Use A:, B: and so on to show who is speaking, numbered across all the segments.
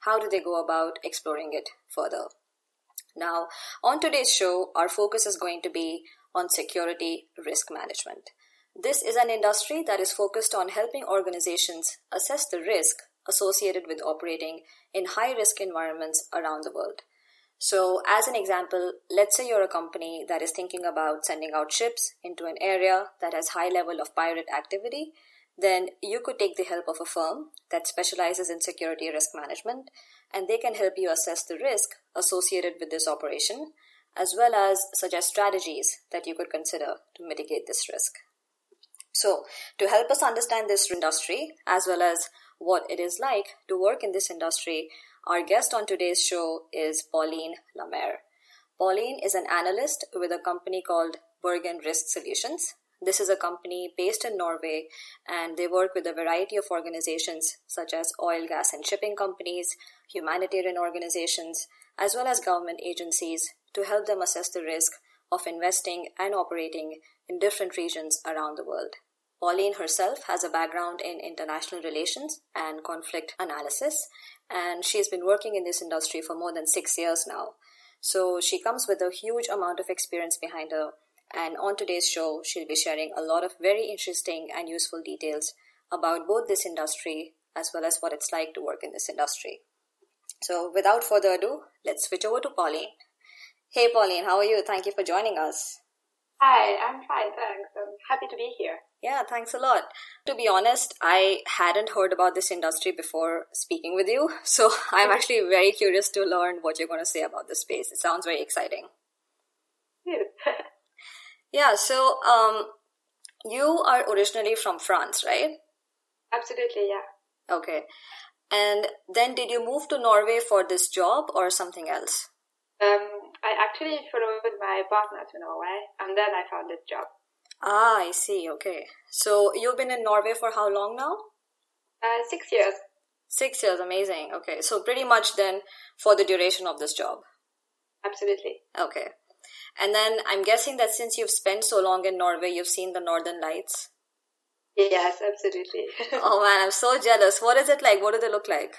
A: how do they go about exploring it further? Now, on today's show, our focus is going to be on security risk management. This is an industry that is focused on helping organizations assess the risk associated with operating in high risk environments around the world. So, as an example, let's say you're a company that is thinking about sending out ships into an area that has high level of pirate activity then you could take the help of a firm that specializes in security risk management and they can help you assess the risk associated with this operation as well as suggest strategies that you could consider to mitigate this risk. So, to help us understand this industry as well as what it is like to work in this industry, our guest on today's show is Pauline Lemaire. Pauline is an analyst with a company called Bergen Risk Solutions, this is a company based in Norway and they work with a variety of organizations such as oil, gas, and shipping companies, humanitarian organizations, as well as government agencies to help them assess the risk of investing and operating in different regions around the world. Pauline herself has a background in international relations and conflict analysis, and she has been working in this industry for more than six years now. So she comes with a huge amount of experience behind her and on today's show, she'll be sharing a lot of very interesting and useful details about both this industry as well as what it's like to work in this industry. So, without further ado, let's switch over to Pauline. Hey, Pauline, how are you? Thank you for joining us.
B: Hi, I'm fine, thanks. I'm happy to be here.
A: Yeah, thanks a lot. To be honest, I hadn't heard about this industry before speaking with you, so I'm actually very curious to learn what you're going to say about this space. It sounds very exciting. Yeah, so um, you are originally from France, right?
B: Absolutely, yeah.
A: Okay. And then did you move to Norway for this job or something else?
B: Um, I actually followed my partner to Norway and then I found this job.
A: Ah, I see. Okay. So you've been in Norway for how long now?
B: Uh, six years.
A: Six years, amazing. Okay. So pretty much then for the duration of this job.
B: Absolutely.
A: Okay. And then I'm guessing that since you've spent so long in Norway, you've seen the Northern Lights.
B: Yes, absolutely.
A: oh man, I'm so jealous. What is it like? What do they look like?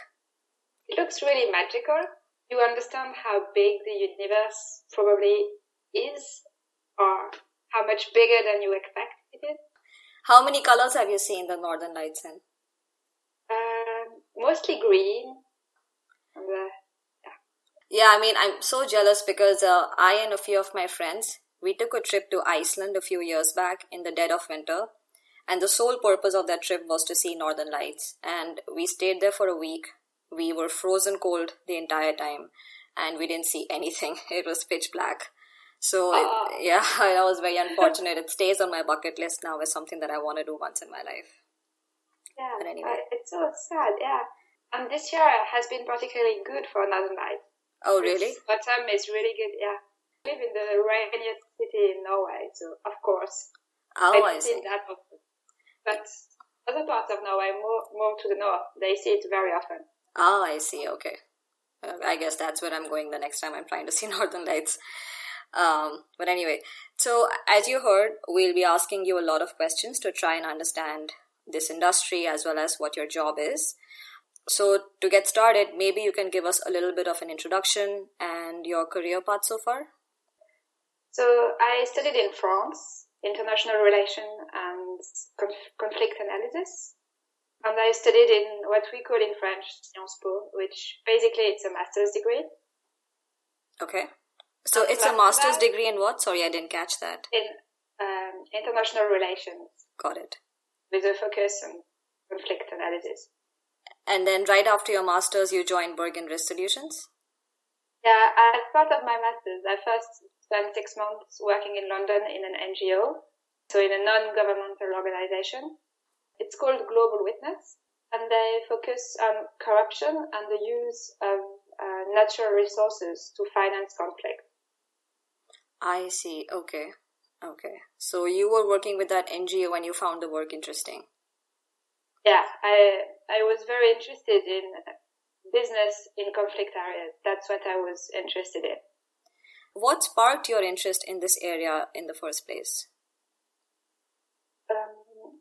B: It looks really magical. You understand how big the universe probably is, or how much bigger than you expect it is.
A: How many colors have you seen the Northern Lights in?
B: Um, mostly green. And, uh,
A: yeah, I mean, I'm so jealous because uh, I and a few of my friends, we took a trip to Iceland a few years back in the dead of winter. And the sole purpose of that trip was to see northern lights. And we stayed there for a week. We were frozen cold the entire time. And we didn't see anything. It was pitch black. So, it, yeah, that was very unfortunate. it stays on my bucket list now as something that I want to do once in my life.
B: Yeah, but anyway. Uh, it's so sad, yeah. And this year has been particularly good for Northern Lights.
A: Oh, really?
B: Autumn is really good. Yeah, I live in the rainiest city in Norway, so of course.
A: Oh, I, I see.
B: that often. But other parts of Norway, more more to the north, they see it very often.
A: Oh, I see. Okay. Uh, I guess that's where I'm going the next time I'm trying to see Northern Lights. Um, but anyway, so as you heard, we'll be asking you a lot of questions to try and understand this industry as well as what your job is. So, to get started, maybe you can give us a little bit of an introduction and your career path so far.
B: So, I studied in France, international relation and conf- conflict analysis. And I studied in what we call in French Sciences Po, which basically it's a master's degree.
A: Okay. So, and it's a master's degree in what? Sorry, I didn't catch that.
B: In um, international relations.
A: Got it.
B: With a focus on conflict analysis.
A: And then right after your master's, you joined Bergen Risk Solutions?
B: Yeah, as part of my master's, I first spent six months working in London in an NGO, so in a non-governmental organization. It's called Global Witness, and they focus on corruption and the use of uh, natural resources to finance conflict.
A: I see. Okay. Okay. So you were working with that NGO when you found the work interesting.
B: Yeah, I I was very interested in business in conflict areas. That's what I was interested in.
A: What sparked your interest in this area in the first place?
B: Um,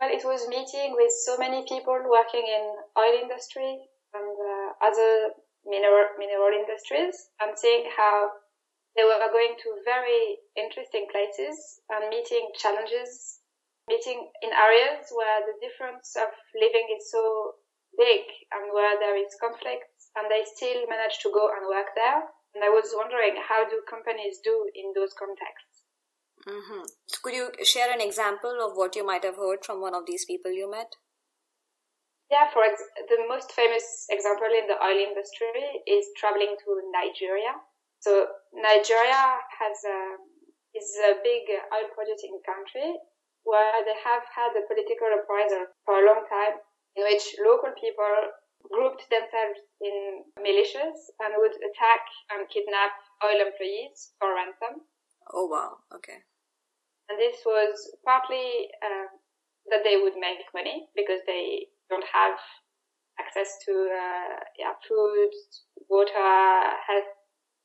B: well, it was meeting with so many people working in oil industry and uh, other mineral, mineral industries and seeing how they were going to very interesting places and meeting challenges, meeting in areas where the difference of living is so big and where there is conflict and they still manage to go and work there. And I was wondering how do companies do in those contexts?
A: Mm-hmm. So could you share an example of what you might have heard from one of these people you met?
B: Yeah, for ex- the most famous example in the oil industry is traveling to Nigeria. So Nigeria has a, is a big oil producing country where they have had a political uprising for a long time in which local people grouped themselves in militias and would attack and kidnap oil employees for ransom.
A: Oh wow, okay.
B: And this was partly uh, that they would make money because they don't have access to uh, yeah, food, water, health,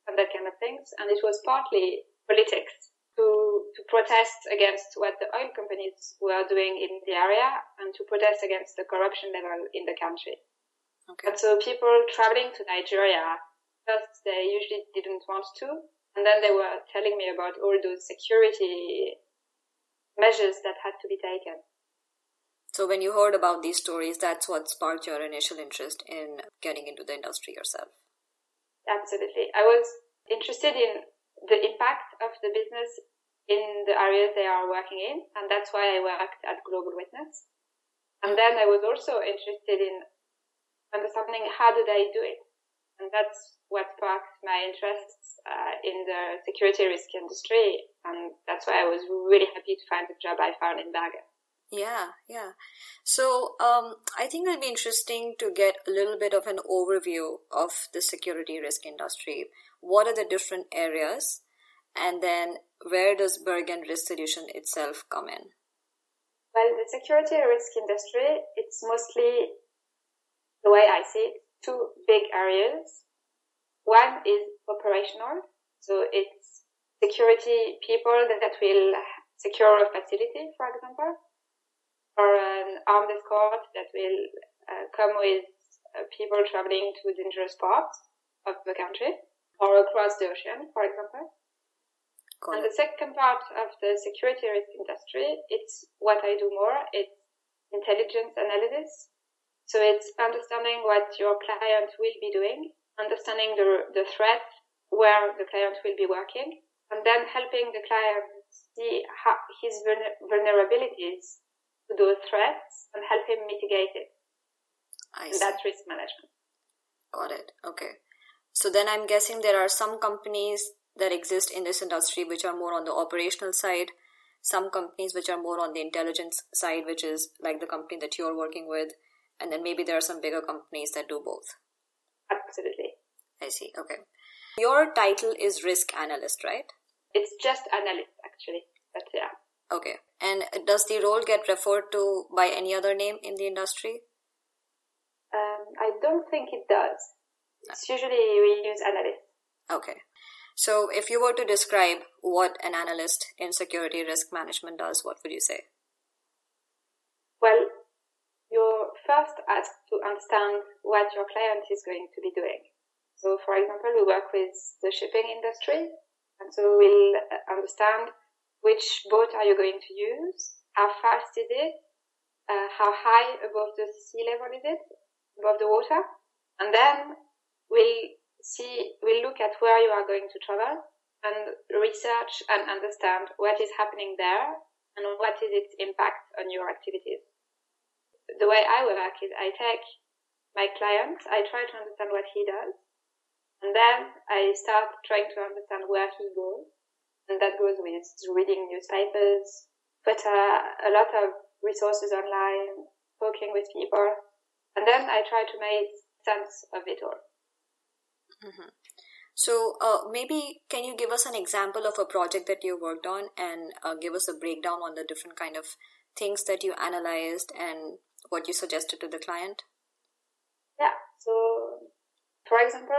B: and that kind of things. And it was partly politics to, to protest against what the oil companies were doing in the area and to protest against the corruption level in the country. Okay. And so people traveling to Nigeria, first they usually didn't want to, and then they were telling me about all those security measures that had to be taken.
A: So when you heard about these stories, that's what sparked your initial interest in getting into the industry yourself.
B: Absolutely. I was interested in the impact of the business in the areas they are working in, and that's why I worked at Global Witness. And then I was also interested in understanding how do they do it, and that's what sparked my interests uh, in the security risk industry, and that's why I was really happy to find the job I found in Bergen.
A: Yeah, yeah. So um, I think it'll be interesting to get a little bit of an overview of the security risk industry. What are the different areas? And then where does Bergen Risk Solution itself come in?
B: Well, the security risk industry, it's mostly the way I see it, two big areas. One is operational. So it's security people that will secure a facility, for example or an armed escort that will uh, come with uh, people traveling to dangerous parts of the country or across the ocean, for example. and the second part of the security risk industry, it's what I do more. It's intelligence analysis. So it's understanding what your client will be doing, understanding the, the threat where the client will be working, and then helping the client see how his vulnerabilities to those threats and help him mitigate it. I and that's risk management.
A: Got it. Okay. So then I'm guessing there are some companies that exist in this industry which are more on the operational side, some companies which are more on the intelligence side, which is like the company that you're working with, and then maybe there are some bigger companies that do both.
B: Absolutely.
A: I see. Okay. Your title is risk analyst, right?
B: It's just analyst, actually. But yeah.
A: Okay. And does the role get referred to by any other name in the industry?
B: Um, I don't think it does. It's usually we use analyst.
A: Okay. So if you were to describe what an analyst in security risk management does, what would you say?
B: Well, you're first asked to understand what your client is going to be doing. So, for example, we work with the shipping industry, and so we'll understand which boat are you going to use? How fast is it? Uh, how high above the sea level is it? Above the water? And then we'll see, we'll look at where you are going to travel and research and understand what is happening there and what is its impact on your activities. The way I work is I take my client, I try to understand what he does, and then I start trying to understand where he goes and that goes with reading newspapers, but a lot of resources online, talking with people, and then I try to make sense of it all.
A: Mm-hmm. So uh, maybe can you give us an example of a project that you worked on and uh, give us a breakdown on the different kind of things that you analyzed and what you suggested to the client?
B: Yeah. So, for example,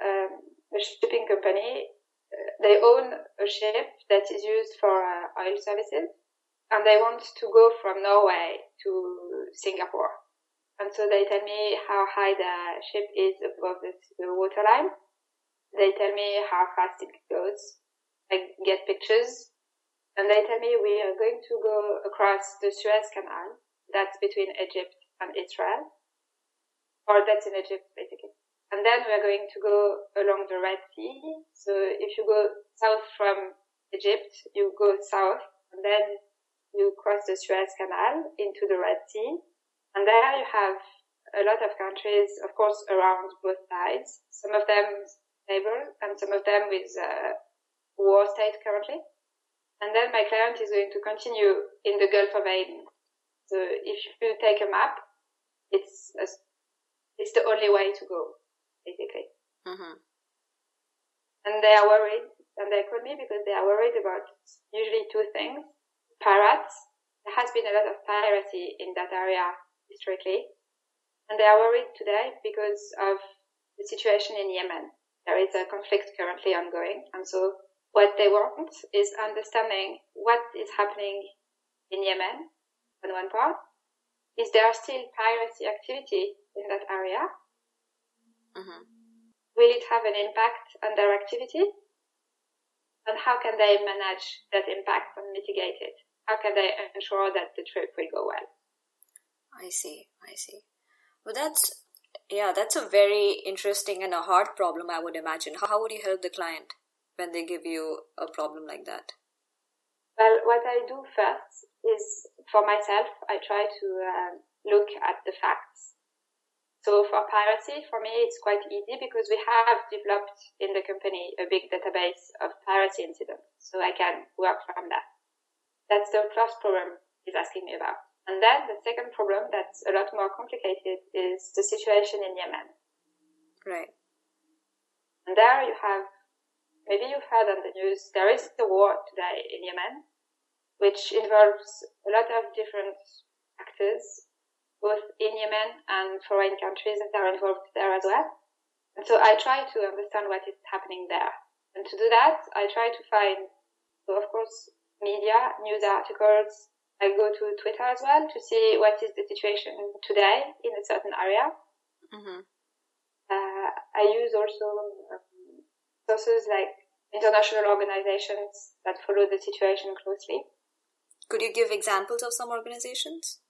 B: um, a shipping company uh, they own a ship that is used for uh, oil services, and they want to go from Norway to Singapore. And so they tell me how high the ship is above the, waterline they tell me how fast it goes. I get pictures and they tell me we are going to go across the Suez Canal. That's between Egypt and Israel. Or that's in Egypt basically. And then we're going to go along the Red Sea. So if you go south from Egypt, you go south and then you cross the Suez Canal into the Red Sea. And there you have a lot of countries, of course, around both sides. Some of them stable and some of them with uh, war state currently. And then my client is going to continue in the Gulf of Aden. So if you take a map, it's a, it's the only way to go, basically. Mm-hmm. And they are worried, and they call me because they are worried about usually two things: pirates. There has been a lot of piracy in that area historically, and they are worried today because of the situation in Yemen. There is a conflict currently ongoing. And so what they want is understanding what is happening in Yemen on one part. Is there still piracy activity in that area? Mm-hmm. Will it have an impact on their activity? And how can they manage that impact and mitigate it? How can they ensure that the trip will go well?
A: I see, I see. Well, that's yeah, that's a very interesting and a hard problem, I would imagine. How would you help the client when they give you a problem like that?
B: Well, what I do first is for myself, I try to uh, look at the facts. So for piracy, for me, it's quite easy because we have developed in the company a big database of piracy incidents. So I can work from that. That's the first problem he's asking me about. And then the second problem that's a lot more complicated is the situation in Yemen.
A: Right.
B: And there you have, maybe you've heard on the news, there is the war today in Yemen, which involves a lot of different actors, both in Yemen and foreign countries that are involved there as well. And so I try to understand what is happening there. And to do that, I try to find, so of course, media, news articles, I go to Twitter as well to see what is the situation today in a certain area. Mm-hmm. Uh, I use also um, sources like international organizations that follow the situation closely.
A: Could you give examples of some organizations?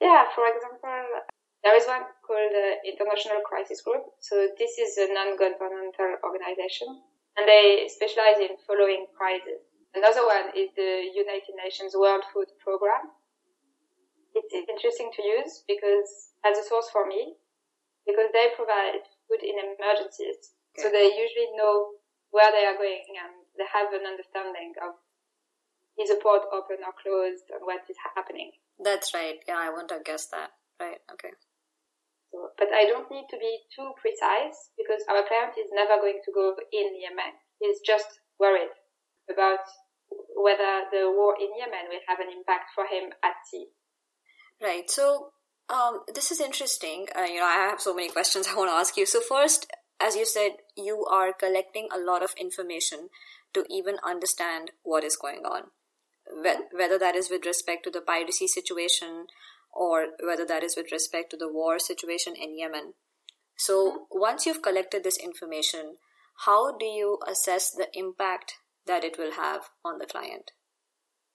B: Yeah, for example, there is one called the International Crisis Group. So this is a non-governmental organization and they specialize in following crises. Another one is the United Nations World Food Program. It's interesting to use because as a source for me, because they provide food in emergencies. Okay. So they usually know where they are going and they have an understanding of is a port open or closed and what is happening.
A: That's right. Yeah, I wouldn't have guessed that. Right. Okay.
B: So, but I don't need to be too precise because our client is never going to go in Yemen. He's just worried about whether the war in Yemen will have an impact for him at sea.
A: Right. So um, this is interesting. Uh, you know, I have so many questions I want to ask you. So first, as you said, you are collecting a lot of information to even understand what is going on, whether that is with respect to the piracy situation or whether that is with respect to the war situation in Yemen. So mm-hmm. once you've collected this information, how do you assess the impact that it will have on the client?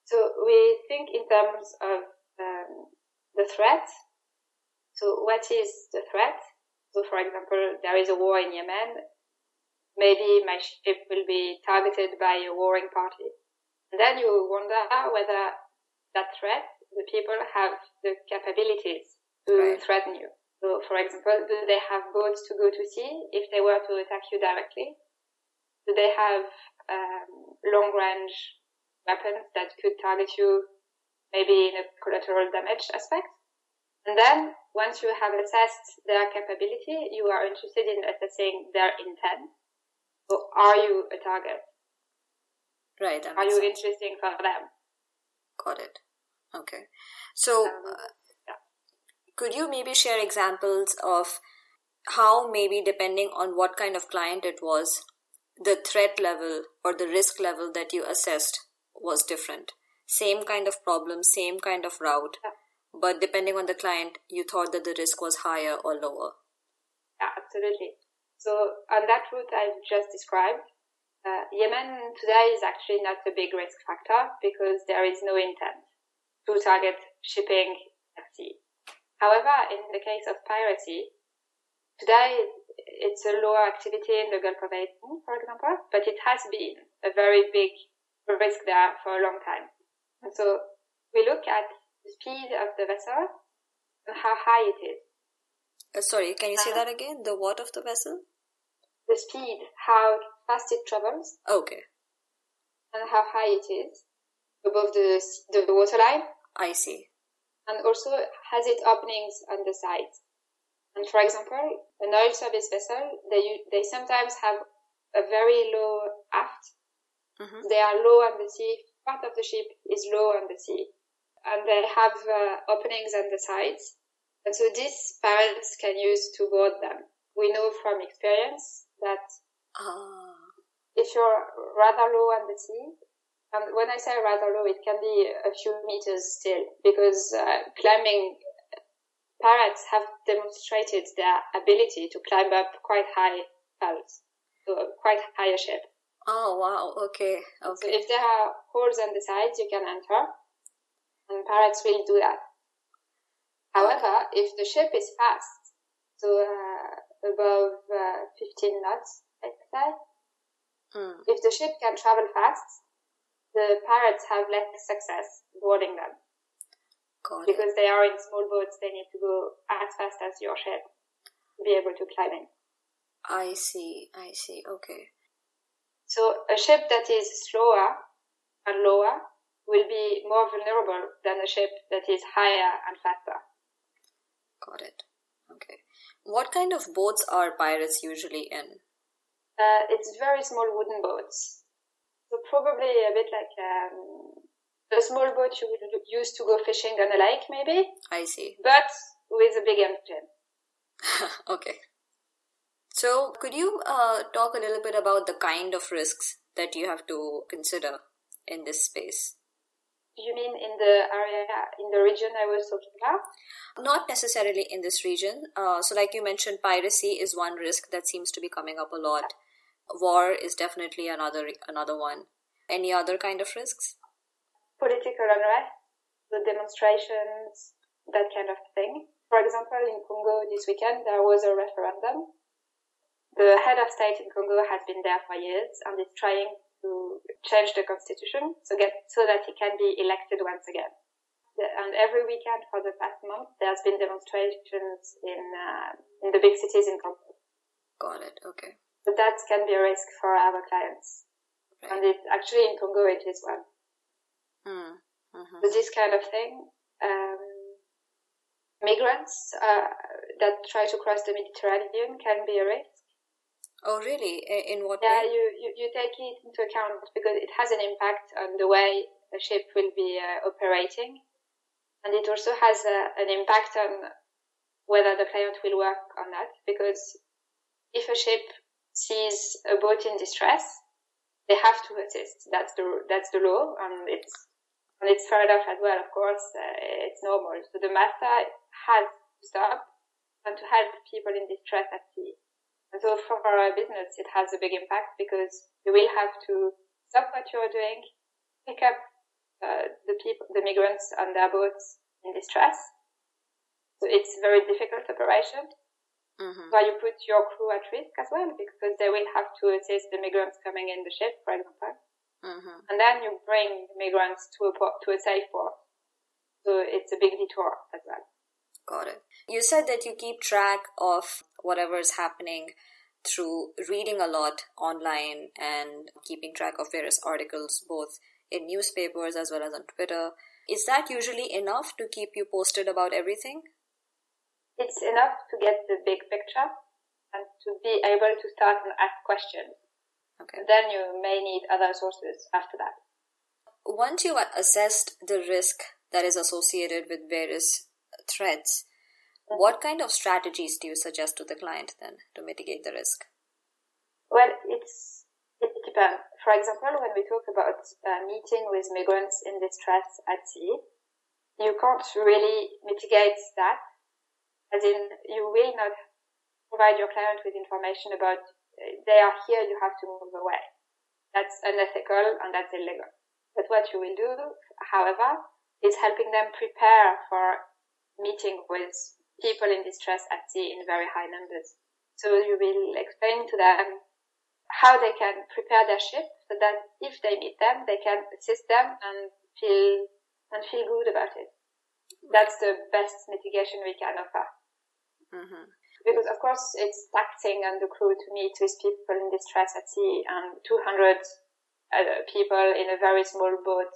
B: So we think in terms of um, the threat. So what is the threat? So for example, there is a war in Yemen. Maybe my ship will be targeted by a warring party. And then you wonder whether that threat, the people have the capabilities to right. threaten you. So for example, do they have boats to go to sea if they were to attack you directly? Do they have um, long range weapons that could target you maybe in a collateral damage aspect. And then once you have assessed their capability, you are interested in assessing their intent. So are you a target?
A: Right.
B: Are you sense. interesting for them?
A: Got it. Okay. So, um, uh, yeah. could you maybe share examples of how maybe depending on what kind of client it was, the threat level or the risk level that you assessed was different? Same kind of problem, same kind of route, yeah. but depending on the client, you thought that the risk was higher or lower.
B: Yeah, absolutely. So on that route I've just described, uh, Yemen today is actually not a big risk factor because there is no intent to target shipping at sea. However, in the case of piracy, today it's a lower activity in the Gulf of Aden, for example, but it has been a very big risk there for a long time. And so we look at the speed of the vessel and how high it is.
A: Uh, sorry, can you say uh, that again? The what of the vessel?
B: The speed, how fast it travels.
A: Okay.
B: And how high it is above the, the waterline.
A: I see.
B: And also has it openings on the side. And for example, an oil service vessel, they, they sometimes have a very low aft. Mm-hmm. They are low on the sea. Part of the ship is low on the sea. And they have uh, openings on the sides. And so these parents can use to board them. We know from experience that uh if you're rather low on the sea, and when I say rather low, it can be a few meters still, because uh, climbing parrots have demonstrated their ability to climb up quite high hulls, so quite higher ship.
A: Oh wow! Okay, okay.
B: So if there are holes on the sides, you can enter, and parrots will do that. However, if the ship is fast, so uh, above uh, 15 knots, let's say, Mm. If the ship can travel fast, the parrots have less success boarding them.
A: Got
B: because it. they are in small boats, they need to go as fast as your ship to be able to climb in.
A: I see, I see, okay.
B: So a ship that is slower and lower will be more vulnerable than a ship that is higher and faster.
A: Got it. Okay. What kind of boats are pirates usually in?
B: Uh, it's very small wooden boats. So probably a bit like um, a small boat you would use to go fishing on a lake, maybe.
A: I see.
B: But with a big engine.
A: okay. So, could you uh, talk a little bit about the kind of risks that you have to consider in this space?
B: You mean in the area, in the region I was talking about?
A: Not necessarily in this region. Uh, so, like you mentioned, piracy is one risk that seems to be coming up a lot. War is definitely another another one. Any other kind of risks?
B: Political unrest, the demonstrations, that kind of thing. For example, in Congo this weekend there was a referendum. The head of state in Congo has been there for years and is trying to change the constitution so get so that he can be elected once again. And every weekend for the past month, there's been demonstrations in uh, in the big cities in Congo.
A: Got it. Okay.
B: But that can be a risk for our clients. Right. And it actually in Congo it is one. Mm. Mm-hmm. So this kind of thing, um, migrants uh, that try to cross the Mediterranean can be a risk.
A: Oh, really? In what
B: yeah,
A: way?
B: you, you, you take it into account because it has an impact on the way a ship will be uh, operating. And it also has uh, an impact on whether the client will work or not because if a ship sees a boat in distress, they have to assist. That's the that's the law, and it's and it's fair enough as well. Of course, uh, it's normal. So the master has to stop and to help people in distress at sea. And so for our business, it has a big impact because you will have to stop what you're doing, pick up uh, the people, the migrants on their boats in distress. So it's a very difficult operation. Mm-hmm. So you put your crew at risk as well because they will have to assist the migrants coming in the ship, for example. Mm-hmm. And then you bring migrants to a to a safe port. So it's a big detour as well.
A: Got it. You said that you keep track of whatever is happening through reading a lot online and keeping track of various articles, both in newspapers as well as on Twitter. Is that usually enough to keep you posted about everything?
B: it's enough to get the big picture and to be able to start and ask questions. Okay. Then you may need other sources after that.
A: Once you've assessed the risk that is associated with various threats, mm-hmm. what kind of strategies do you suggest to the client then to mitigate the risk?
B: Well, it's it depends. For example, when we talk about uh, meeting with migrants in distress at sea, you can't really mitigate that. As in, you will not provide your client with information about they are here, you have to move away. That's unethical and that's illegal. But what you will do, however, is helping them prepare for meeting with people in distress at sea in very high numbers. So you will explain to them how they can prepare their ship so that if they meet them, they can assist them and feel and feel good about it. That's the best mitigation we can offer. Mm-hmm. Because of course it's taxing on the crew to meet with people in distress at sea and 200 uh, people in a very small boat.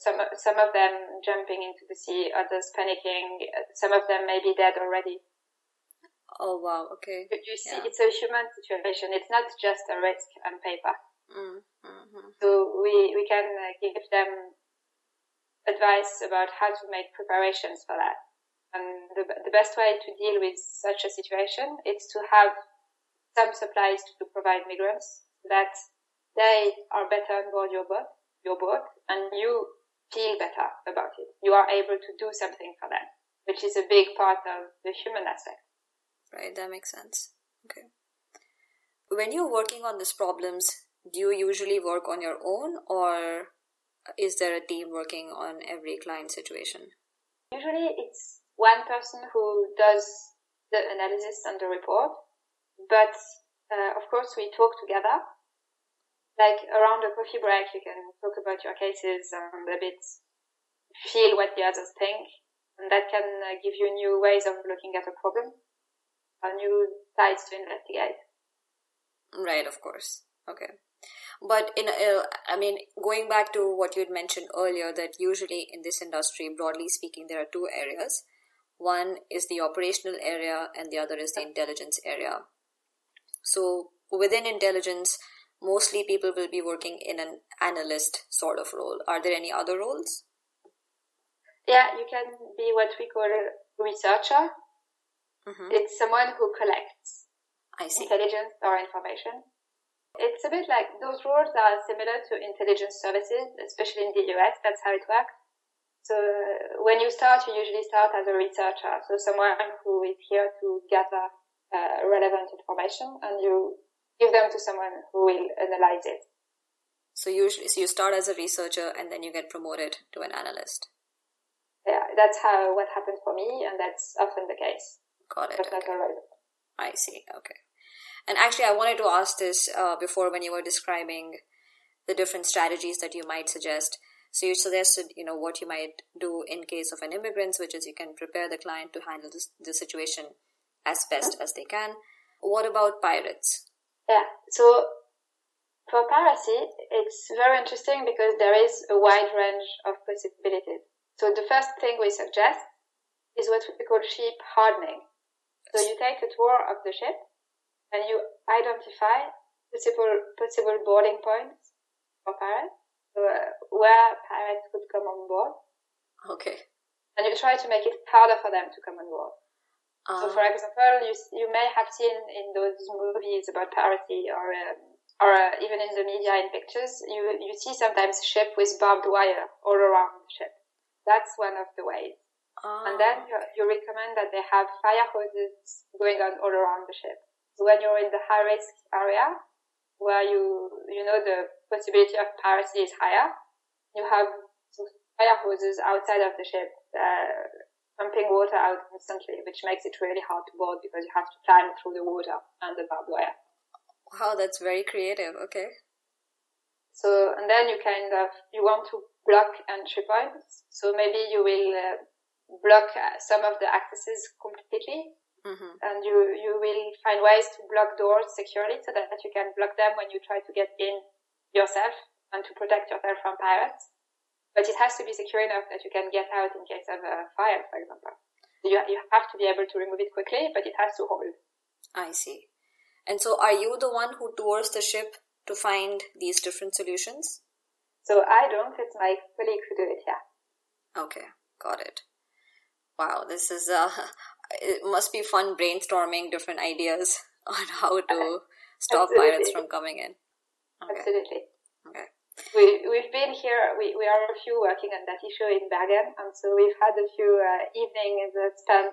B: Some, some of them jumping into the sea, others panicking. Some of them may be dead already.
A: Oh wow, okay.
B: But you see, yeah. it's a human situation. It's not just a risk on paper. Mm, hmm So we we can uh, give them advice about how to make preparations for that. And the the best way to deal with such a situation is to have some supplies to provide migrants that they are better on board your boat, your boat, and you feel better about it. You are able to do something for them, which is a big part of the human aspect.
A: Right, that makes sense. Okay. When you're working on these problems, do you usually work on your own or is there a team working on every client situation?
B: Usually it's one person who does the analysis and the report, but uh, of course we talk together. Like around a coffee break, you can talk about your cases and a bit feel what the others think, and that can uh, give you new ways of looking at a problem new sides to investigate.
A: Right, of course. Okay. But in, uh, I mean, going back to what you had mentioned earlier, that usually in this industry, broadly speaking, there are two areas. One is the operational area, and the other is the intelligence area. So within intelligence, mostly people will be working in an analyst sort of role. Are there any other roles?
B: Yeah, you can be what we call a researcher. Mm-hmm. It's someone who collects intelligence or information. It's a bit like those roles are similar to intelligence services, especially in the US. That's how it works. So when you start, you usually start as a researcher, so someone who is here to gather uh, relevant information, and you give them to someone who will analyze it.
A: So usually, so you start as a researcher, and then you get promoted to an analyst.
B: Yeah, that's how what happened for me, and that's often the case.
A: Got it. Okay. I see. Okay. And actually, I wanted to ask this uh, before when you were describing the different strategies that you might suggest. So you suggested, you know, what you might do in case of an immigrant, which is you can prepare the client to handle this, the situation as best as they can. What about pirates?
B: Yeah. So for piracy, it's very interesting because there is a wide range of possibilities. So the first thing we suggest is what we call ship hardening. So you take a tour of the ship and you identify possible possible boarding points for pirates, where pirates could come on board.
A: Okay.
B: And you try to make it harder for them to come on board. Um, so, for ah. example, you you may have seen in those movies about piracy or um, or uh, even in the media in pictures, you you see sometimes ship with barbed wire all around the ship. That's one of the ways. Oh. And then you, you recommend that they have fire hoses going on all around the ship. So when you're in the high risk area, where you, you know, the possibility of piracy is higher, you have fire hoses outside of the ship, uh, pumping water out constantly, which makes it really hard to board because you have to climb through the water and the barbed wire.
A: Wow, that's very creative. Okay.
B: So, and then you kind of, you want to block entry points. So maybe you will uh, block uh, some of the accesses completely. Mm-hmm. And you, you will find ways to block doors securely so that you can block them when you try to get in yourself and to protect yourself from pirates. But it has to be secure enough that you can get out in case of a fire, for example. You, you have to be able to remove it quickly, but it has to hold.
A: I see. And so are you the one who tours the ship to find these different solutions?
B: So I don't, it's my colleague who do it, yeah.
A: Okay, got it. Wow, this is, uh, it must be fun brainstorming different ideas on how to stop
B: Absolutely.
A: pirates from coming in. Okay.
B: Absolutely.
A: Okay.
B: We, we've been here, we, we are a few working on that issue in Bergen, and so we've had a few uh, evenings spent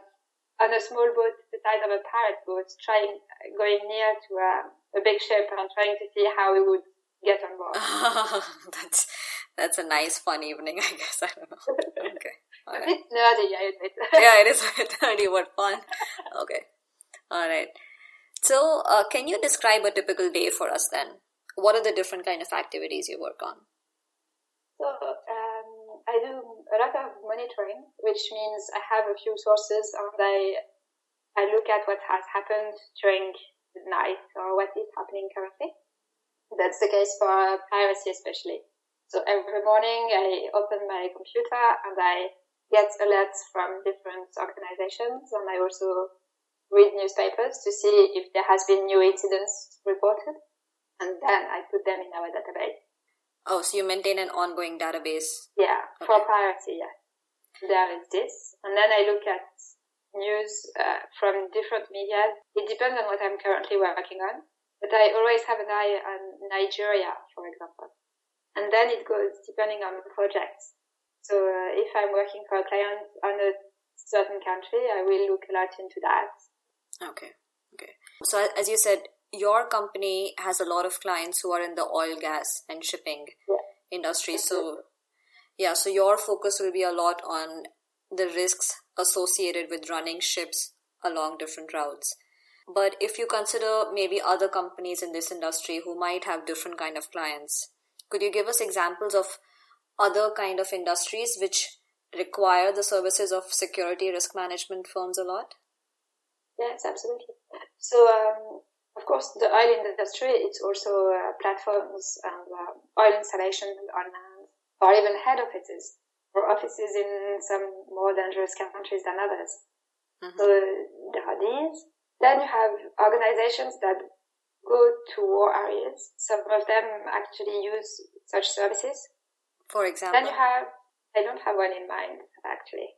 B: on a small boat the size of a pirate boat, trying, going near to a, a big ship and trying to see how we would get on board.
A: that's that's a nice fun evening, I guess. I don't know. Okay. All
B: a
A: right.
B: bit I admit.
A: yeah, it is a bit nerdy, but fun. Okay. All right. So, uh, can you describe a typical day for us then? What are the different kind of activities you work on?
B: So um, I do a lot of monitoring, which means I have a few sources and I I look at what has happened during the night or what is happening currently. That's the case for piracy especially. So every morning I open my computer and I get alerts from different organizations and I also read newspapers to see if there has been new incidents reported and then I put them in our database.
A: Oh, so you maintain an ongoing database.
B: Yeah, for
A: Okay.
B: piracy, yeah. There is this. And then I look at news uh, from different media. It depends on what I'm currently working on. But I always have an eye on Nigeria, for example. And then it goes depending on the project. So uh, if I'm working for a client on a certain country, I will look a lot into that.
A: Okay. Okay. So, as you said, your company has a lot of clients who are in the oil, gas, and shipping
B: Yeah.
A: industry. So, yeah, so your focus will be a lot on the risks associated with running ships along different routes. But if you consider maybe other companies in this industry who might have different kind of clients, could you give us examples of other kind of industries which require the services of security risk management firms a lot?
B: Yes, absolutely. So, um, of course, the oil industry, it's also uh, platforms and uh, oil installations on land, or even head offices, or offices in some more dangerous countries than others.
A: Mhm.
B: So there are these. Then you have organizations that go to war areas. Some of them actually use such services.
A: For example,
B: Then you have, I don't have one in mind, actually.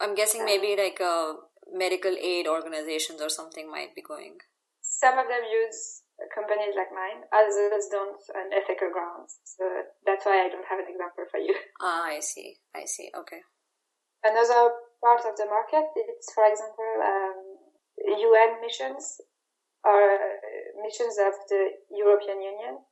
A: I'm guessing maybe like uh, medical aid organizations or something might be going.
B: Some of them use companies like mine, others don't on ethical grounds. So that's why I don't have an example for you.
A: Ah, I see. I see. Okay.
B: Another part of the market is, for example, um, UN missions or missions of the European Union.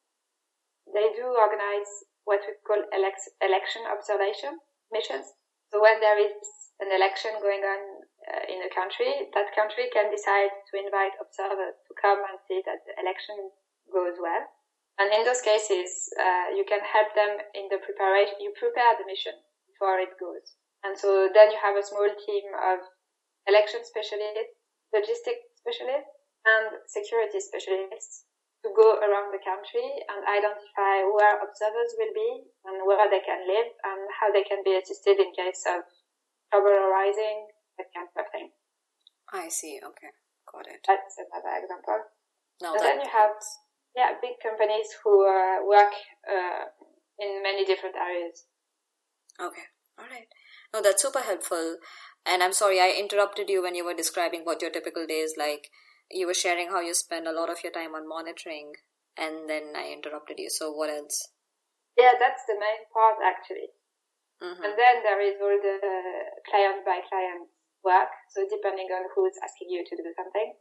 B: They do organize what we call elect- election observation missions. So when there is an election going on uh, in a country, that country can decide to invite observers to come and see that the election goes well. And in those cases, uh, you can help them in the preparation. You prepare the mission before it goes. And so then you have a small team of election specialists, logistic specialists, and security specialists to go around the country and identify where observers will be and where they can live and how they can be assisted in case of trouble arising, that kind of thing.
A: I see. Okay. Got it.
B: That's another example.
A: Now
B: and then you have yeah big companies who uh, work uh, in many different areas.
A: Okay. All right. No, that's super helpful. And I'm sorry I interrupted you when you were describing what your typical day is like. You were sharing how you spend a lot of your time on monitoring, and then I interrupted you. So what else?
B: Yeah, that's the main part actually.
A: hmm
B: And then there is all the client by client work. So depending on who's asking you to do something.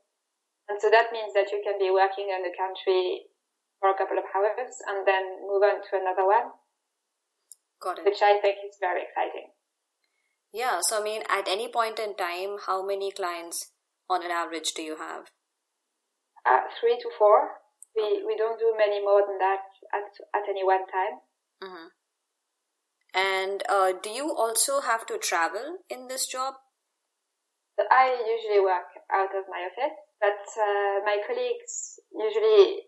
B: And so that means that you can be working in the country for a couple of hours and then move on to another one,
A: Got it.
B: which I think is very exciting.
A: Yeah. So I mean, at any point in time, how many clients on an average do you have?
B: Uh, three to four. We, we don't do many more than that at, at any one time.
A: hmm And uh, do you also have to travel in this job?
B: I usually work out of my office, but uh, my colleagues usually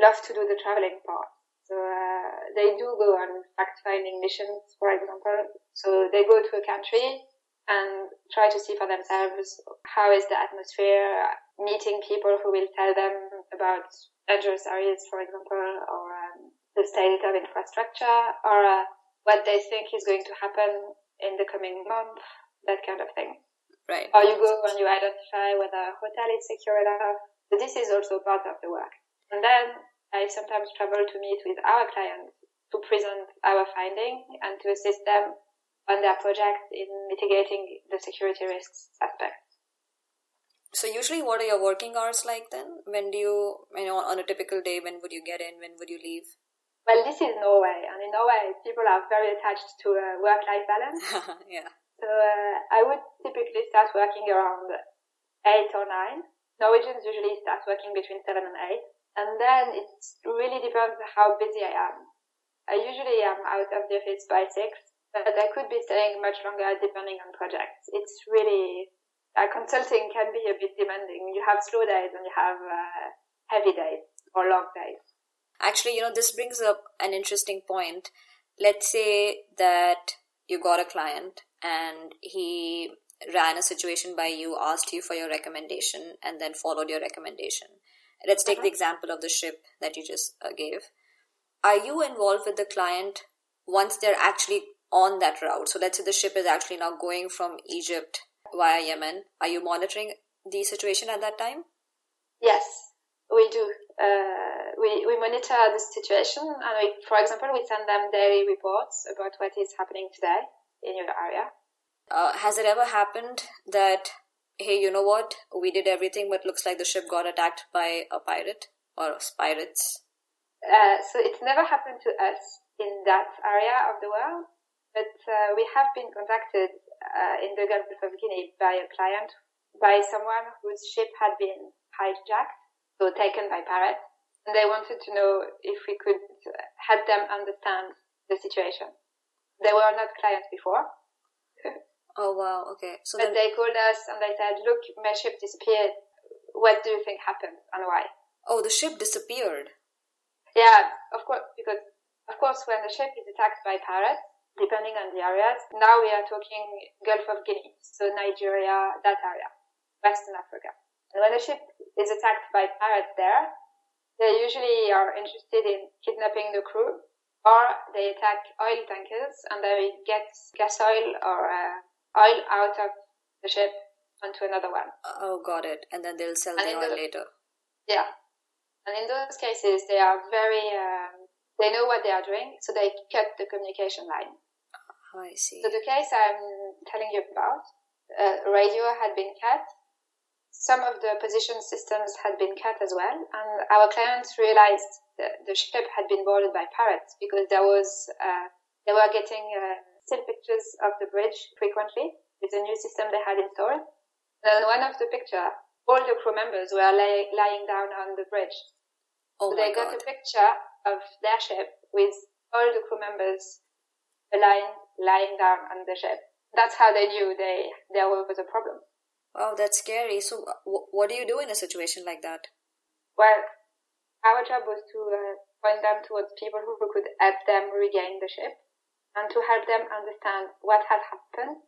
B: love to do the traveling part. So uh, they do go on fact-finding missions, for example. So they go to a country and try to see for themselves how is the atmosphere, meeting people who will tell them about dangerous areas, for example, or um, the state of infrastructure, or uh, what they think is going to happen in the coming month, that kind of thing.
A: Right.
B: Or you go and you identify whether a hotel is secure enough. So this is also part of the work. And then I sometimes travel to meet with our clients to present our finding and to assist them on their project in mitigating the security risks aspect.
A: So usually what are your working hours like then? When do you, you know, on a typical day, when would you get in? When would you leave?
B: Well, this is Norway, and in Norway, people are very attached to a work-life balance.
A: yeah.
B: So uh, I would typically start working around eight or nine. Norwegians usually start working between seven and eight, and then it really depends how busy I am. I usually am out of the office by six, but I could be staying much longer depending on projects. It's really uh, consulting can be a bit demanding. You have slow days and you have uh, heavy days or long days.
A: Actually, you know, this brings up an interesting point. Let's say that you got a client and he ran a situation by you, asked you for your recommendation, and then followed your recommendation. Let's take uh-huh. the example of the ship that you just uh, gave. Are you involved with the client once they're actually on that route? So let's say the ship is actually now going from Egypt via Yemen. Are you monitoring the situation at that time?
B: Yes, we do. Uh, we, we monitor the situation and we, for example, we send them daily reports about what is happening today in your area.
A: Uh, has it ever happened that, hey, you know what, we did everything, but looks like the ship got attacked by a pirate or pirates?
B: Uh, so it's never happened to us in that area of the world, but uh, we have been contacted uh, in the Gulf of Guinea by a client, by someone whose ship had been hijacked, so taken by pirates, and they wanted to know if we could help them understand the situation. They were not clients before.
A: Oh wow, okay.
B: So but then... they called us and they said, "Look, my ship disappeared. What do you think happened and why?"
A: Oh, the ship disappeared.
B: Yeah, of course, because of course, when the ship is attacked by pirates, depending on the areas, now we are talking Gulf of Guinea, so Nigeria, that area, Western Africa. And when a ship is attacked by pirates there, they usually are interested in kidnapping the crew, or they attack oil tankers and they get gas oil or uh, oil out of the ship onto another one.
A: Oh, got it. And then they'll sell and the oil the, later.
B: Yeah. And in those cases, they are very, um, they know what they are doing, so they cut the communication line.
A: Oh, I see.
B: So the case I'm telling you about, uh, radio had been cut. Some of the position systems had been cut as well, and our clients realized that the ship had been boarded by pirates because there was, uh, they were getting uh, still pictures of the bridge frequently with the new system they had installed. And one of the picture, all the crew members were lay, lying down on the bridge.
A: Oh
B: so they
A: God.
B: got a picture of their ship with all the crew members lying, lying down on the ship. That's how they knew they, there was a problem.
A: Wow, that's scary. So, w- what do you do in a situation like that?
B: Well, our job was to uh, point them towards people who could help them regain the ship and to help them understand what had happened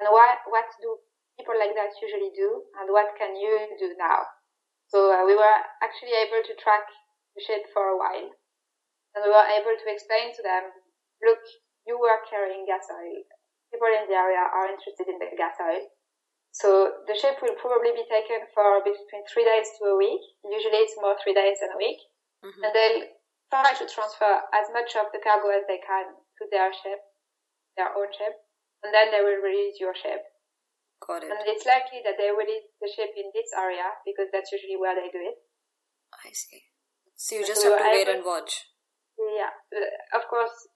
B: and why, what do people like that usually do and what can you do now. So uh, we were actually able to track the ship for a while and we were able to explain to them, look, you were carrying gas oil. People in the area are interested in the gas oil. So the ship will probably be taken for between three days to a week. Usually it's more three days than a week. Mm-hmm. And they'll try to transfer as much of the cargo as they can to their ship, their own ship, and then they will release your ship.
A: Got it.
B: And it's likely that they release the ship in this area because that's usually where they do it.
A: I see. So you just so have to wait and watch.
B: Yeah, uh, of course.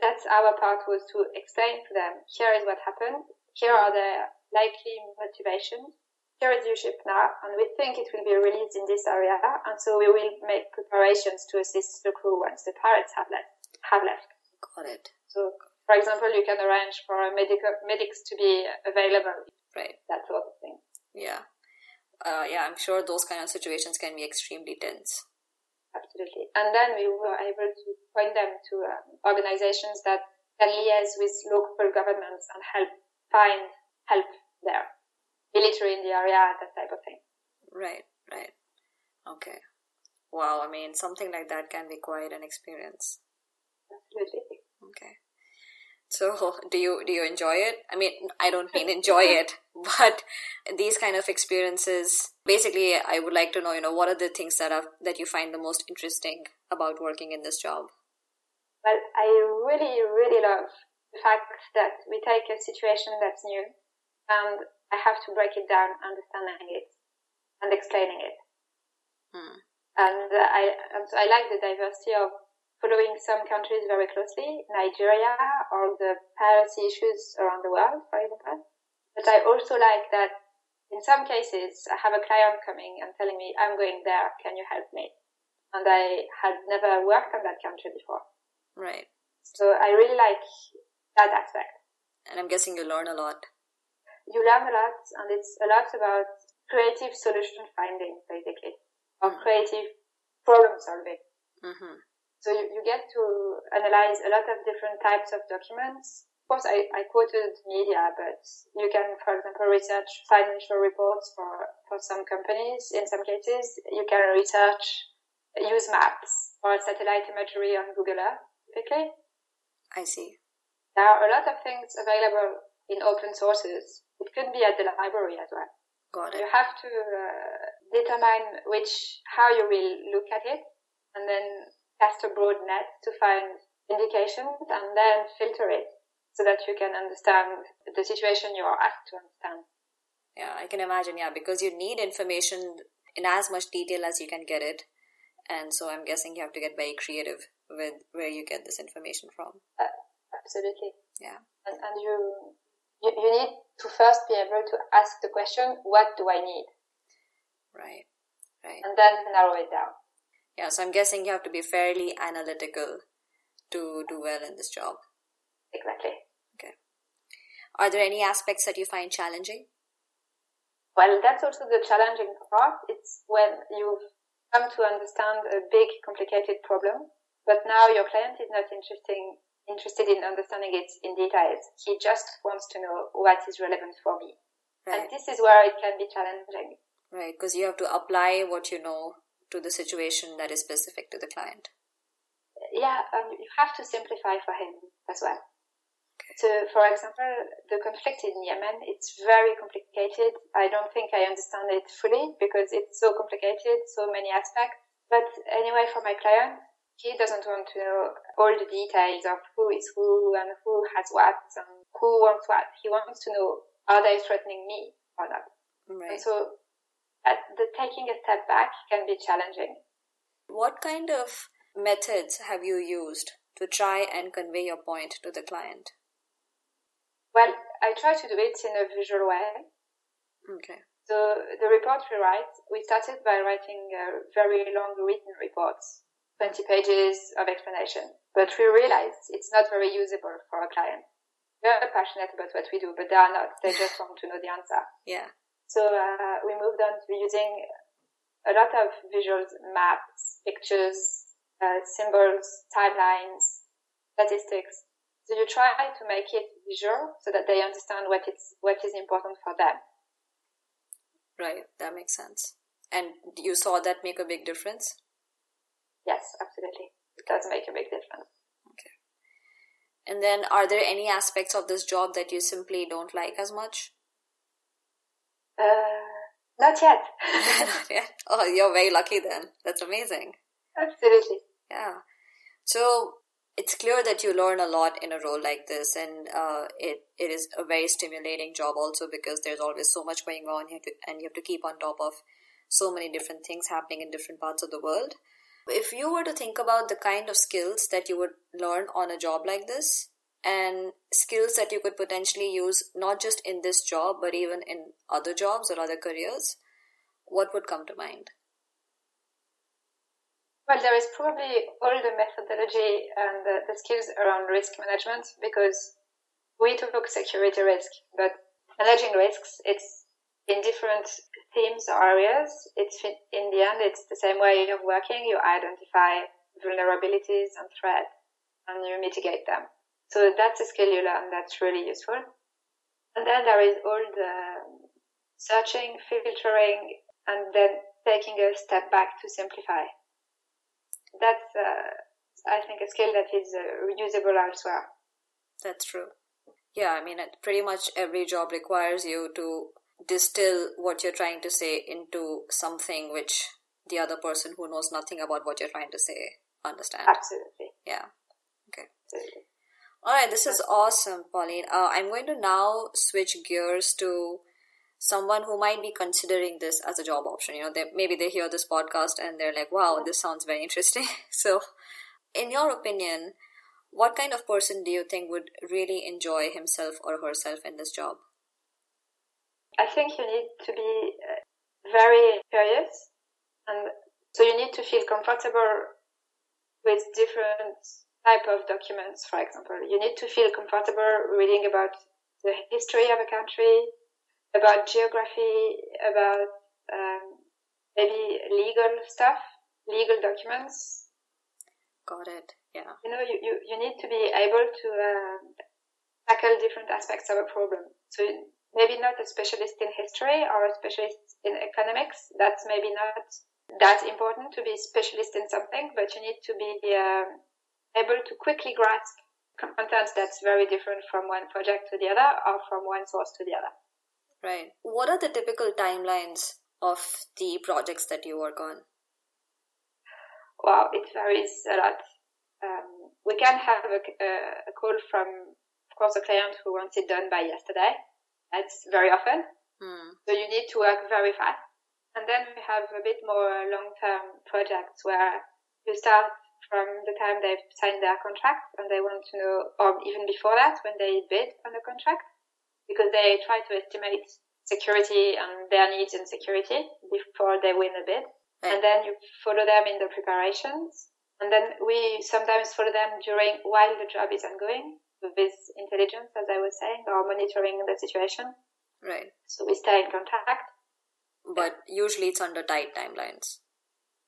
B: That's our part was to explain to them. Here is what happened. Here are the likely motivations. Here is your ship now, and we think it will be released in this area, and so we will make preparations to assist the crew once the pirates have left. Have left.
A: Got it.
B: So, for example, you can arrange for medical medics to be available.
A: Right.
B: That sort of thing.
A: Yeah. Uh, yeah, I'm sure those kind of situations can be extremely tense.
B: Absolutely. And then we were able to point them to um, organizations that can liaise with local governments and help find help there, military in the area, that type of thing.
A: Right, right. Okay. Wow, I mean, something like that can be quite an experience.
B: Absolutely.
A: Okay. So, do you do you enjoy it? I mean, I don't mean enjoy it, but these kind of experiences. Basically, I would like to know, you know, what are the things that are that you find the most interesting about working in this job?
B: Well, I really, really love the fact that we take a situation that's new and I have to break it down, understanding it and explaining it. Hmm. And uh, I, and so I like the diversity of following some countries very closely, Nigeria or the piracy issues around the world, for example. But I also like that in some cases I have a client coming and telling me, I'm going there, can you help me? And I had never worked on that country before.
A: Right.
B: So I really like that aspect.
A: And I'm guessing you learn a lot.
B: You learn a lot and it's a lot about creative solution finding, basically, or mm-hmm. creative problem solving. Mm-hmm. So you, you get to analyze a lot of different types of documents. Of course, I, I quoted media, but you can, for example, research financial reports for, for some companies. In some cases, you can research, use maps or satellite imagery on Google Earth, typically.
A: I see.
B: There are a lot of things available in open sources. It could be at the library as well.
A: Got it.
B: You have to uh, determine which, how you will look at it and then cast a broad net to find indications and then filter it so that you can understand the situation you are asked to understand.
A: Yeah, I can imagine. Yeah, because you need information in as much detail as you can get it. And so I'm guessing you have to get very creative with where you get this information from.
B: Uh, absolutely.
A: Yeah.
B: And, and you, you, you need to first be able to ask the question, what do I need?
A: Right. Right.
B: And then narrow it down.
A: Yeah, so I'm guessing you have to be fairly analytical to do well in this job.
B: Exactly.
A: Okay. Are there any aspects that you find challenging?
B: Well, that's also the challenging part. It's when you've come to understand a big, complicated problem, but now your client is not interesting, interested in understanding it in details. He just wants to know what is relevant for me. Right. And this is where it can be challenging.
A: Right, because you have to apply what you know to the situation that is specific to the client.
B: Yeah, um, you have to simplify for him as well. Okay. So, for example, the conflict in Yemen, it's very complicated. I don't think I understand it fully because it's so complicated, so many aspects. But anyway, for my client, he doesn't want to know all the details of who is who and who has what and who wants what. He wants to know are they threatening me or not.
A: Right.
B: And so the taking a step back can be challenging.
A: What kind of methods have you used to try and convey your point to the client?
B: Well, I try to do it in a visual way.
A: Okay.
B: So the report we write, we started by writing a very long written reports, 20 pages of explanation. But we realized it's not very usable for a client. They're passionate about what we do, but they are not. They just want to know the answer.
A: Yeah.
B: So uh, we moved on to using a lot of visuals, maps, pictures, uh, symbols, timelines, statistics. So you try to make it visual so that they understand what it's what is important for them.
A: Right, that makes sense. And you saw that make a big difference?
B: Yes, absolutely. It does make a big difference.
A: Okay. And then are there any aspects of this job that you simply don't like as much?
B: Uh, not yet.
A: not yet. Oh, you're very lucky then. That's amazing.
B: Absolutely.
A: Yeah. So it's clear that you learn a lot in a role like this, and uh, it it is a very stimulating job also because there's always so much going on, here, and you have to keep on top of so many different things happening in different parts of the world. If you were to think about the kind of skills that you would learn on a job like this, and skills that you could potentially use not just in this job but even in other jobs or other careers what would come to mind?
B: Well there is probably all the methodology and the, the skills around risk management because we took security risk but managing risks it's in different themes or areas. It's in the end it's the same way of working. You identify vulnerabilities and threats and you mitigate them so that's a skill you learn that's really useful. And then there is all the searching, filtering, and then taking a step back to simplify. That's, uh, I think, a skill that is uh, reusable elsewhere.
A: That's true. Yeah, I mean, pretty much every job requires you to distill what you're trying to say into something which the other person who knows nothing about what you're trying to say understands.
B: Absolutely.
A: Yeah. Okay. Absolutely. All right, this is awesome, Pauline. Uh, I'm going to now switch gears to someone who might be considering this as a job option. You know, they, maybe they hear this podcast and they're like, wow, this sounds very interesting. so, in your opinion, what kind of person do you think would really enjoy himself or herself in this job?
B: I think you need to be uh, very curious and so you need to feel comfortable with different type of documents, for example. You need to feel comfortable reading about the history of a country, about geography, about um, maybe legal stuff, legal documents.
A: Got it. Yeah.
B: You know, you, you, you need to be able to uh, tackle different aspects of a problem. So maybe not a specialist in history or a specialist in economics. That's maybe not that important to be a specialist in something, but you need to be uh, able to quickly grasp content that's very different from one project to the other or from one source to the other.
A: Right. What are the typical timelines of the projects that you work on?
B: Wow, it varies a lot. Um, we can have a, a, call from, of course, a client who wants it done by yesterday. That's very often. Hmm. So you need to work very fast. And then we have a bit more long-term projects where you start from the time they've signed their contract and they want to know, or even before that, when they bid on the contract, because they try to estimate security and their needs in security before they win a bid. Right. And then you follow them in the preparations. And then we sometimes follow them during while the job is ongoing with intelligence, as I was saying, or monitoring the situation.
A: Right.
B: So we stay in contact.
A: But usually it's under tight timelines.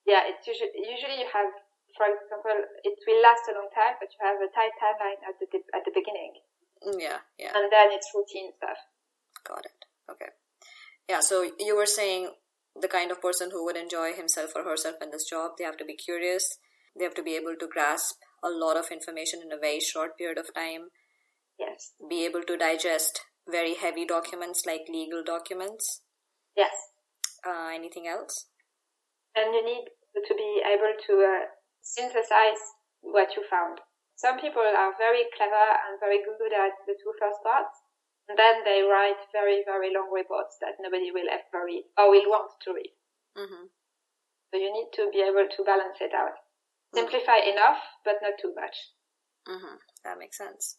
B: Yeah, it's usually usually you have for example, it will last a long time, but you have a tight timeline at the at the beginning.
A: Mm, yeah, yeah.
B: And then it's routine stuff.
A: Got it. Okay. Yeah. So you were saying the kind of person who would enjoy himself or herself in this job, they have to be curious. They have to be able to grasp a lot of information in a very short period of time.
B: Yes.
A: Be able to digest very heavy documents like legal documents.
B: Yes.
A: Uh, anything else?
B: And you need to be able to uh, synthesize what you found. Some people are very clever and very good at the two first parts, and then they write very, very long reports that nobody will ever read or will want to read. Mm-hmm. So you need to be able to balance it out. Simplify mm-hmm. enough, but not too much.
A: Mm-hmm. That makes sense.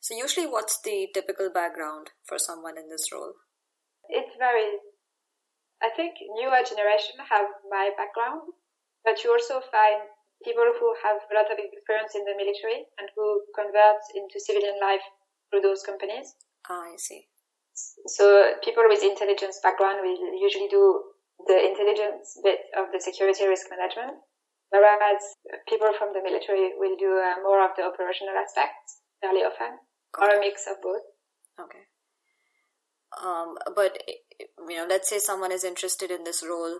A: So usually what's the typical background for someone in this role?
B: It varies. I think newer generation have my background, but you also find people who have a lot of experience in the military and who convert into civilian life through those companies.
A: Ah, I see.
B: So people with intelligence background will usually do the intelligence bit of the security risk management, whereas people from the military will do uh, more of the operational aspects fairly often, Got or a mix of both.
A: Okay. Um, but you know, let's say someone is interested in this role.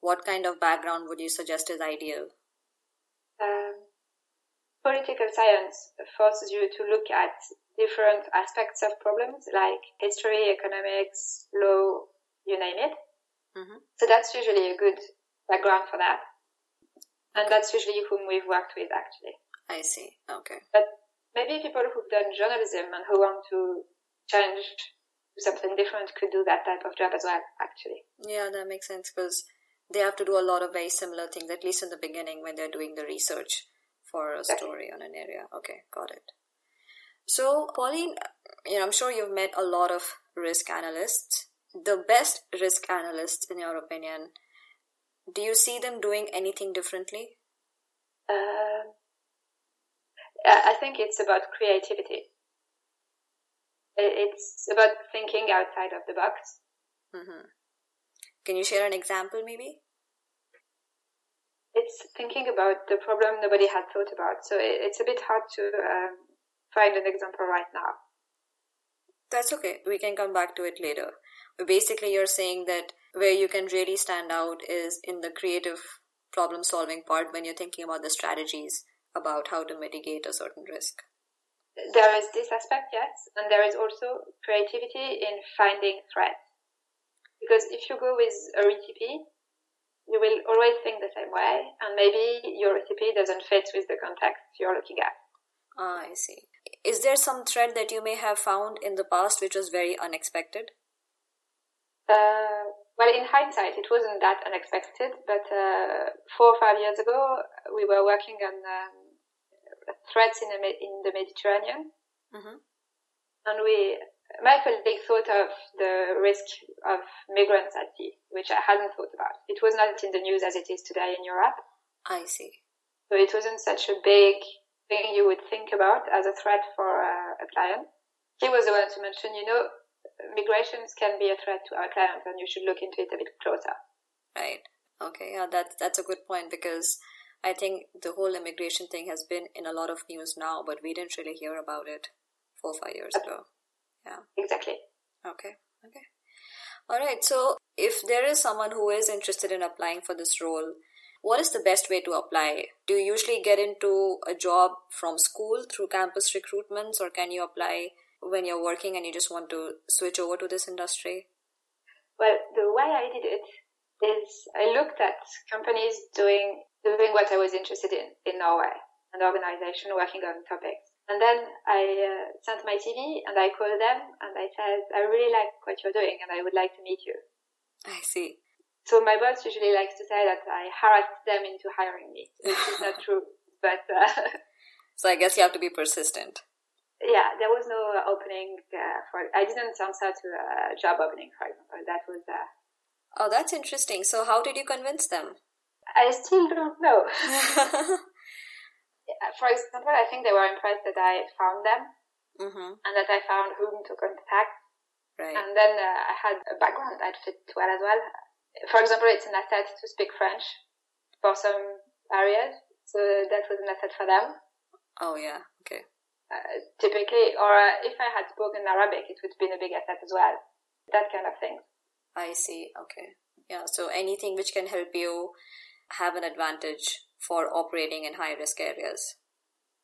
A: What kind of background would you suggest is ideal?
B: Um, political science forces you to look at different aspects of problems like history, economics, law, you name it. Mm-hmm. So that's usually a good background for that. And that's usually whom we've worked with actually.
A: I see. Okay.
B: But maybe people who've done journalism and who want to change to something different could do that type of job as well, actually.
A: Yeah, that makes sense because they have to do a lot of very similar things, at least in the beginning when they're doing the research for a story on an area. Okay, got it. So, Pauline, you know, I'm sure you've met a lot of risk analysts. The best risk analysts, in your opinion, do you see them doing anything differently?
B: Uh, I think it's about creativity. It's about thinking outside of the box. Mm-hmm.
A: Can you share an example maybe?
B: It's thinking about the problem nobody had thought about. So it's a bit hard to um, find an example right now.
A: That's okay. We can come back to it later. But basically, you're saying that where you can really stand out is in the creative problem solving part when you're thinking about the strategies about how to mitigate a certain risk.
B: There is this aspect, yes, and there is also creativity in finding threats. Because if you go with a recipe, you will always think the same way, and maybe your recipe doesn't fit with the context you're looking at.
A: Ah, I see. Is there some thread that you may have found in the past which was very unexpected?
B: Uh, well, in hindsight, it wasn't that unexpected, but uh, four or five years ago, we were working on um, threats in the, in the Mediterranean. Mm-hmm. And we, my colleague thought of the risk of migrants at sea, which I hadn't thought about. It was not in the news as it is today in Europe.
A: I see.
B: So it wasn't such a big thing you would think about as a threat for uh, a client. He was the one to mention, you know, migrations can be a threat to our clients and you should look into it a bit closer.
A: Right. Okay. Yeah, that's, that's a good point because I think the whole immigration thing has been in a lot of news now, but we didn't really hear about it four or five years ago. Yeah.
B: Exactly.
A: Okay. Okay. All right. So if there is someone who is interested in applying for this role, what is the best way to apply? Do you usually get into a job from school through campus recruitments, or can you apply when you're working and you just want to switch over to this industry?
B: Well, the way I did it is I looked at companies doing doing what I was interested in in Norway, an organization working on topics. And then I uh, sent my CV and I called them and I said, I really like what you're doing and I would like to meet you.
A: I see.
B: So my boss usually likes to say that I harassed them into hiring me, which is not true. But uh,
A: so I guess you have to be persistent
B: yeah, there was no opening uh, for. I didn't answer to a job opening, for example. That was. Uh,
A: oh, that's interesting. So, how did you convince them?
B: I still don't know. for example, I think they were impressed that I found them mm-hmm. and that I found whom to contact. Right. And then uh, I had a background that fit well as well. For example, it's an asset to speak French for some areas, so that was an asset for them.
A: Oh yeah, okay
B: uh, typically, or uh, if I had spoken Arabic, it would have been a big asset as well. That kind of thing.
A: I see. Okay. Yeah. So anything which can help you have an advantage for operating in high risk areas.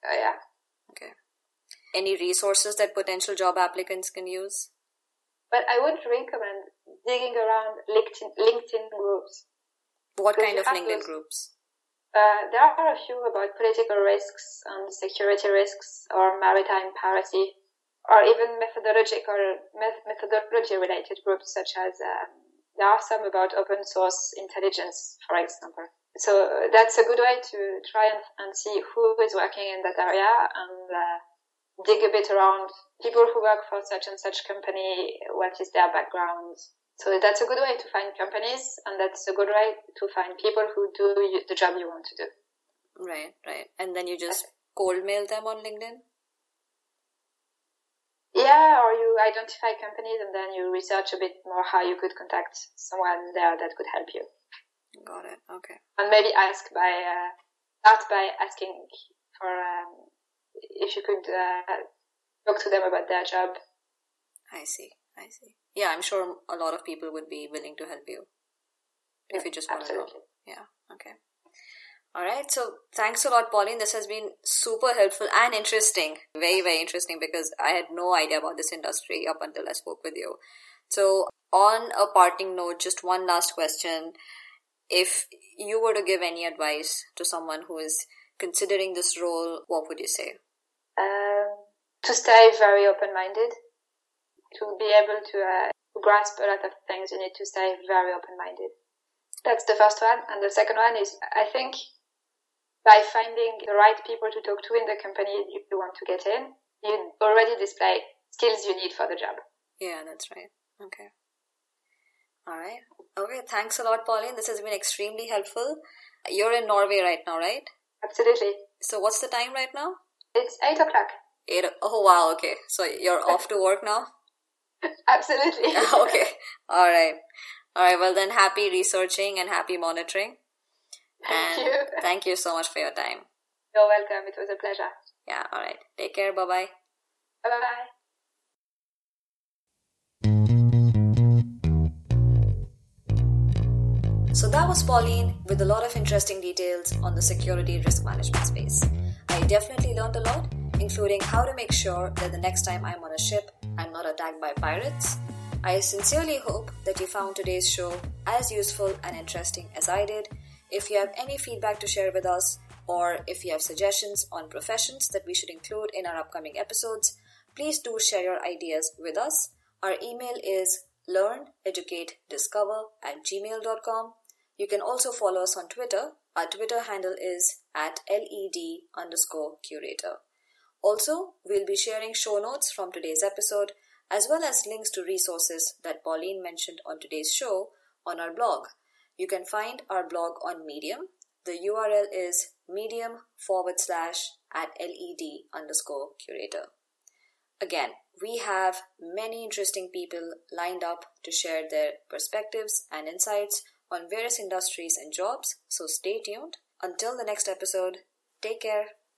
B: Uh, yeah.
A: Okay. Any resources that potential job applicants can use?
B: But I would recommend digging around LinkedIn, LinkedIn groups.
A: What kind of LinkedIn those, groups?
B: Uh, there are a few about political risks and security risks or maritime piracy or even methodological methodology related groups such as um, there are some about open source intelligence for example so that's a good way to try and, and see who is working in that area and uh, dig a bit around people who work for such and such company what is their background so that's a good way to find companies, and that's a good way to find people who do the job you want to do.
A: Right, right. And then you just cold mail them on LinkedIn?
B: Yeah, or you identify companies and then you research a bit more how you could contact someone there that could help you.
A: Got it. Okay.
B: And maybe ask by uh, start by asking for um, if you could uh, talk to them about their job.
A: I see. I see yeah, I'm sure a lot of people would be willing to help you if you just want to know. Yeah. Okay. All right. So thanks a lot, Pauline. This has been super helpful and interesting. Very, very interesting because I had no idea about this industry up until I spoke with you. So on a parting note, just one last question. If you were to give any advice to someone who is considering this role, what would you say?
B: Um, to stay very open-minded to be able to uh, grasp a lot of things, you need to stay very open-minded. That's the first one. And the second one is, I think, by finding the right people to talk to in the company you want to get in, you already display skills you need for the job.
A: Yeah, that's right. Okay. All right. Okay. Thanks a lot, Pauline. This has been extremely helpful. You're in Norway right now, right?
B: Absolutely.
A: So, what's the time right now?
B: It's eight o'clock.
A: Eight. Oh wow. Okay. So you're off to work now.
B: Absolutely.
A: okay. All right. All right. Well, then, happy researching and happy monitoring.
B: Thank
A: and
B: you.
A: Thank you so much for your time.
B: You're welcome. It was a pleasure.
A: Yeah. All right. Take care. Bye bye.
B: Bye bye.
A: So that was Pauline with a lot of interesting details on the security risk management space. I definitely learned a lot, including how to make sure that the next time I'm on a ship, I'm not attacked by pirates. I sincerely hope that you found today's show as useful and interesting as I did. If you have any feedback to share with us, or if you have suggestions on professions that we should include in our upcoming episodes, please do share your ideas with us. Our email is learneducatediscover at gmail.com. You can also follow us on Twitter. Our Twitter handle is at led underscore curator. Also, we'll be sharing show notes from today's episode as well as links to resources that Pauline mentioned on today's show on our blog. You can find our blog on Medium. The URL is medium forward slash at led underscore curator. Again, we have many interesting people lined up to share their perspectives and insights on various industries and jobs, so stay tuned. Until the next episode, take care.